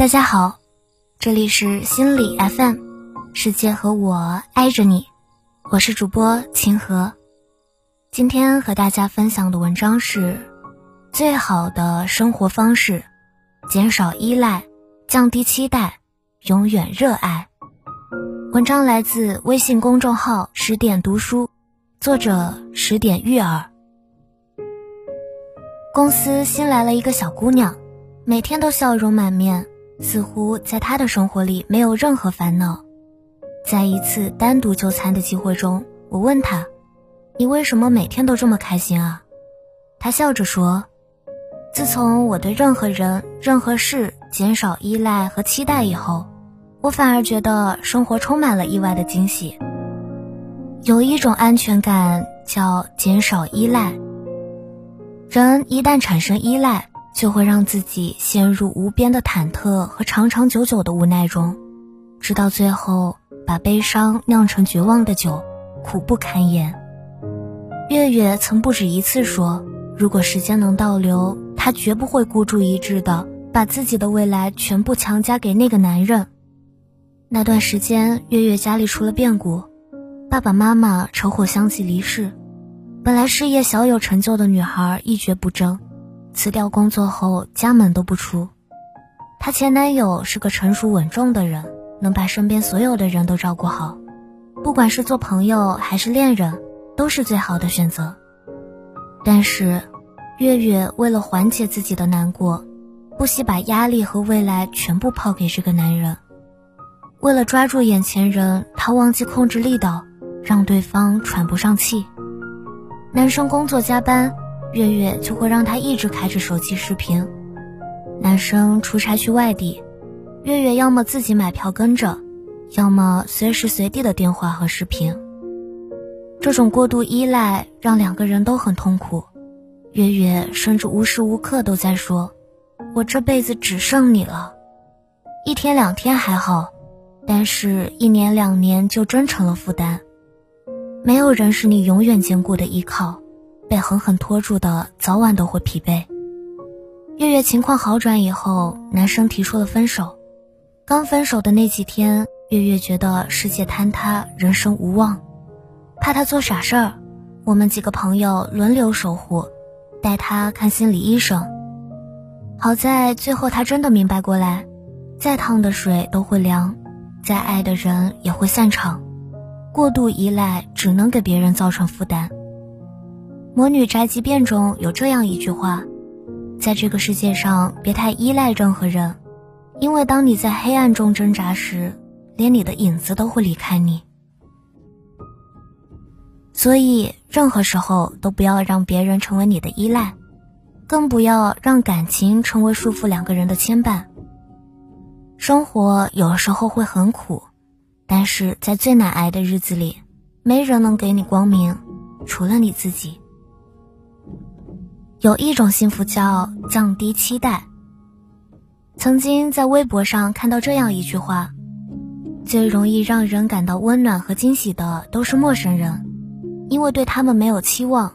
大家好，这里是心理 FM，世界和我爱着你，我是主播秦和。今天和大家分享的文章是：最好的生活方式，减少依赖，降低期待，永远热爱。文章来自微信公众号十点读书，作者十点育儿。公司新来了一个小姑娘，每天都笑容满面，似乎在他的生活里没有任何烦恼。在一次单独就餐的机会中，我问他：“你为什么每天都这么开心啊？”他笑着说：“自从我对任何人、任何事减少依赖和期待以后。”我反而觉得生活充满了意外的惊喜。有一种安全感叫减少依赖。人一旦产生依赖，就会让自己陷入无边的忐忑和长长久久的无奈中，直到最后把悲伤酿成绝望的酒，苦不堪言。月月曾不止一次说，如果时间能倒流，她绝不会孤注一掷的把自己的未来全部强加给那个男人。那段时间，月月家里出了变故，爸爸妈妈车祸相继离世。本来事业小有成就的女孩一蹶不振，辞掉工作后家门都不出。她前男友是个成熟稳重的人，能把身边所有的人都照顾好，不管是做朋友还是恋人，都是最好的选择。但是，月月为了缓解自己的难过，不惜把压力和未来全部抛给这个男人。为了抓住眼前人，她忘记控制力道，让对方喘不上气。男生工作加班，月月就会让他一直开着手机视频。男生出差去外地，月月要么自己买票跟着，要么随时随地的电话和视频。这种过度依赖让两个人都很痛苦。月月甚至无时无刻都在说：“我这辈子只剩你了。”一天两天还好。但是，一年两年就真成了负担。没有人是你永远坚固的依靠，被狠狠拖住的，早晚都会疲惫。月月情况好转以后，男生提出了分手。刚分手的那几天，月月觉得世界坍塌，人生无望，怕他做傻事儿。我们几个朋友轮流守护，带他看心理医生。好在最后他真的明白过来，再烫的水都会凉。再爱的人也会散场，过度依赖只能给别人造成负担。《魔女宅急便》中有这样一句话：在这个世界上，别太依赖任何人，因为当你在黑暗中挣扎时，连你的影子都会离开你。所以，任何时候都不要让别人成为你的依赖，更不要让感情成为束缚两个人的牵绊。生活有时候会很苦，但是在最难挨的日子里，没人能给你光明，除了你自己。有一种幸福叫降低期待。曾经在微博上看到这样一句话：最容易让人感到温暖和惊喜的都是陌生人，因为对他们没有期望；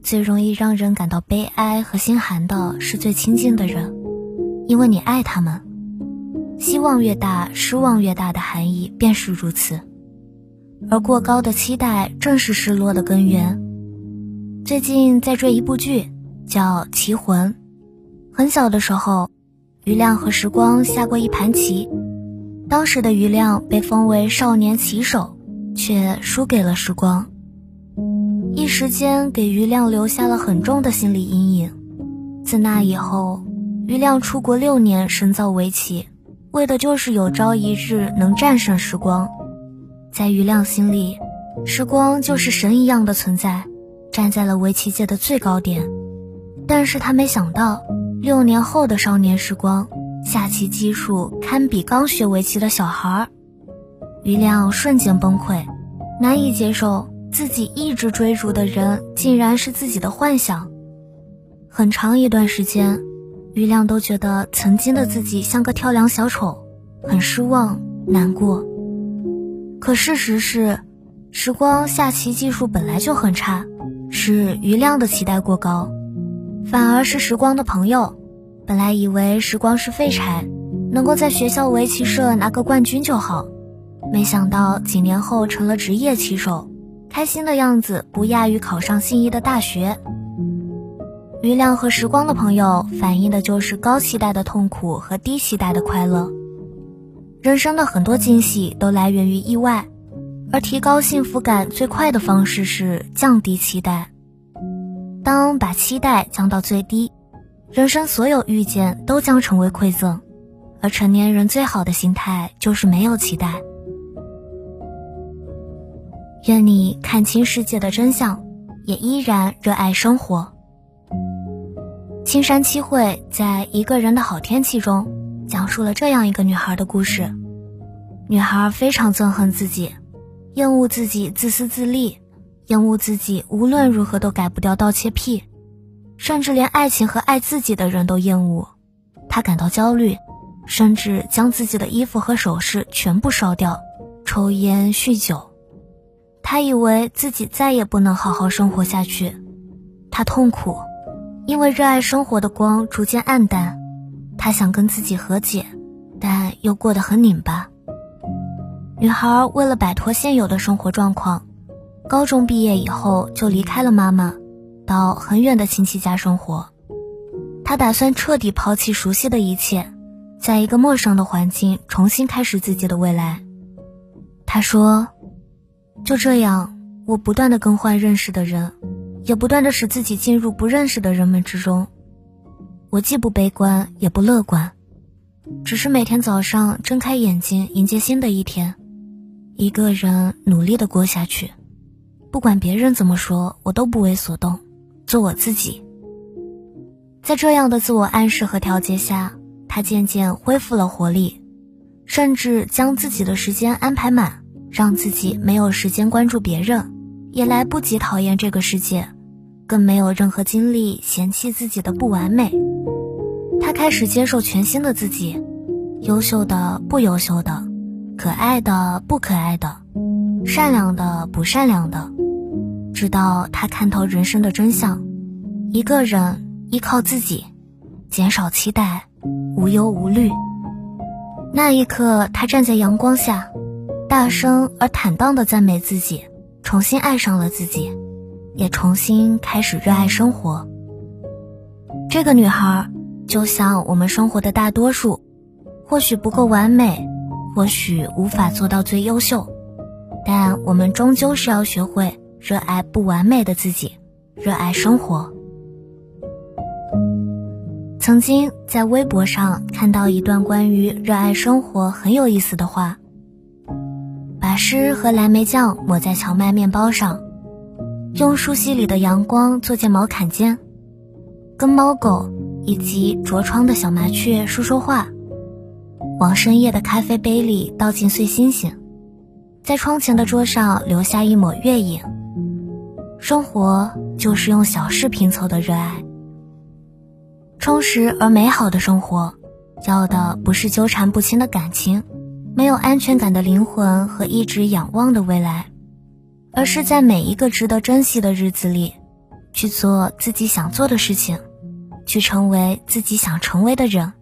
最容易让人感到悲哀和心寒的是最亲近的人，因为你爱他们。希望越大，失望越大的含义便是如此，而过高的期待正是失落的根源。最近在追一部剧，叫《棋魂》。很小的时候，余亮和时光下过一盘棋，当时的余亮被封为少年棋手，却输给了时光，一时间给余亮留下了很重的心理阴影。自那以后，余亮出国六年深造围棋。为的就是有朝一日能战胜时光，在余亮心里，时光就是神一样的存在，站在了围棋界的最高点。但是他没想到，六年后的少年时光，下棋技术堪比刚学围棋的小孩儿。余亮瞬间崩溃，难以接受自己一直追逐的人竟然是自己的幻想。很长一段时间。余亮都觉得曾经的自己像个跳梁小丑，很失望难过。可事实是，时光下棋技术本来就很差，是余亮的期待过高，反而是时光的朋友。本来以为时光是废柴，能够在学校围棋社拿个冠军就好。没想到几年后成了职业棋手，开心的样子不亚于考上心仪的大学。余亮和时光的朋友反映的就是高期待的痛苦和低期待的快乐。人生的很多惊喜都来源于意外，而提高幸福感最快的方式是降低期待。当把期待降到最低，人生所有遇见都将成为馈赠。而成年人最好的心态就是没有期待。愿你看清世界的真相，也依然热爱生活。青山七惠在一个人的好天气中，讲述了这样一个女孩的故事。女孩非常憎恨自己，厌恶自己自私自利，厌恶自己无论如何都改不掉盗窃癖，甚至连爱情和爱自己的人都厌恶。他感到焦虑，甚至将自己的衣服和首饰全部烧掉，抽烟酗酒。他以为自己再也不能好好生活下去，他痛苦。因为热爱生活的光逐渐暗淡，他想跟自己和解，但又过得很拧巴。女孩为了摆脱现有的生活状况，高中毕业以后就离开了妈妈，到很远的亲戚家生活。他打算彻底抛弃熟悉的一切，在一个陌生的环境重新开始自己的未来。他说：“就这样，我不断的更换认识的人。”也不断的使自己进入不认识的人们之中，我既不悲观也不乐观，只是每天早上睁开眼睛迎接新的一天，一个人努力的过下去，不管别人怎么说，我都不为所动，做我自己。在这样的自我暗示和调节下，他渐渐恢复了活力，甚至将自己的时间安排满，让自己没有时间关注别人，也来不及讨厌这个世界。更没有任何精力嫌弃自己的不完美，他开始接受全新的自己，优秀的、不优秀的，可爱的、不可爱的，善良的、不善良的，直到他看透人生的真相：一个人依靠自己，减少期待，无忧无虑。那一刻，他站在阳光下，大声而坦荡地赞美自己，重新爱上了自己。也重新开始热爱生活。这个女孩就像我们生活的大多数，或许不够完美，或许无法做到最优秀，但我们终究是要学会热爱不完美的自己，热爱生活。曾经在微博上看到一段关于热爱生活很有意思的话：把诗和蓝莓酱抹在荞麦面包上。用树隙里的阳光做件毛坎肩，跟猫狗以及着窗的小麻雀说说话，往深夜的咖啡杯里倒进碎星星，在窗前的桌上留下一抹月影。生活就是用小事拼凑的热爱，充实而美好的生活，要的不是纠缠不清的感情，没有安全感的灵魂和一直仰望的未来。而是在每一个值得珍惜的日子里，去做自己想做的事情，去成为自己想成为的人。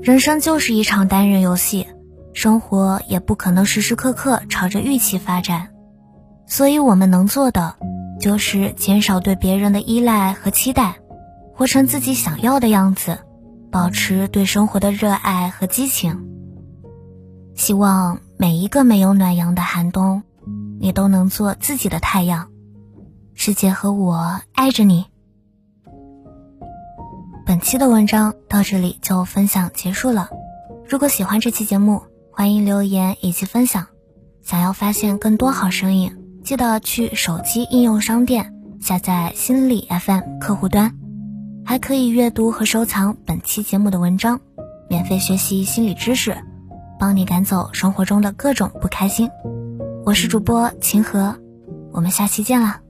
人生就是一场单人游戏，生活也不可能时时刻刻朝着预期发展。所以，我们能做的就是减少对别人的依赖和期待，活成自己想要的样子，保持对生活的热爱和激情。希望每一个没有暖阳的寒冬。你都能做自己的太阳，世界和我爱着你。本期的文章到这里就分享结束了。如果喜欢这期节目，欢迎留言以及分享。想要发现更多好声音，记得去手机应用商店下载心理 FM 客户端，还可以阅读和收藏本期节目的文章，免费学习心理知识，帮你赶走生活中的各种不开心。我是主播秦和，我们下期见了。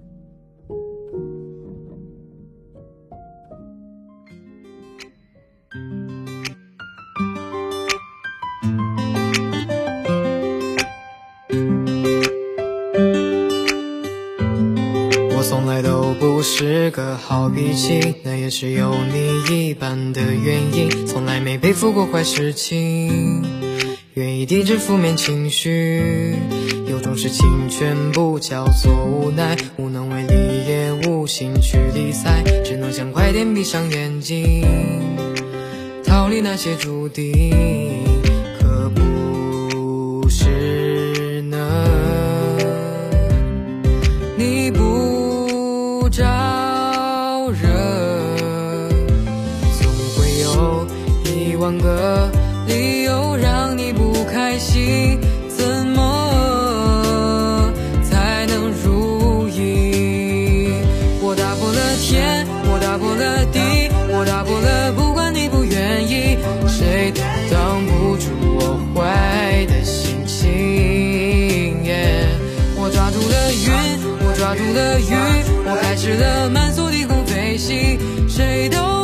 是个好脾气，那也是有你一半的原因。从来没背负过坏事情，愿意抵制负面情绪。有种事情全部叫做无奈，无能为力也无心去理睬，只能想快点闭上眼睛，逃离那些注定。招惹总会有一万个理由让你不开心。的雨，我开始了慢速低空飞行，谁都。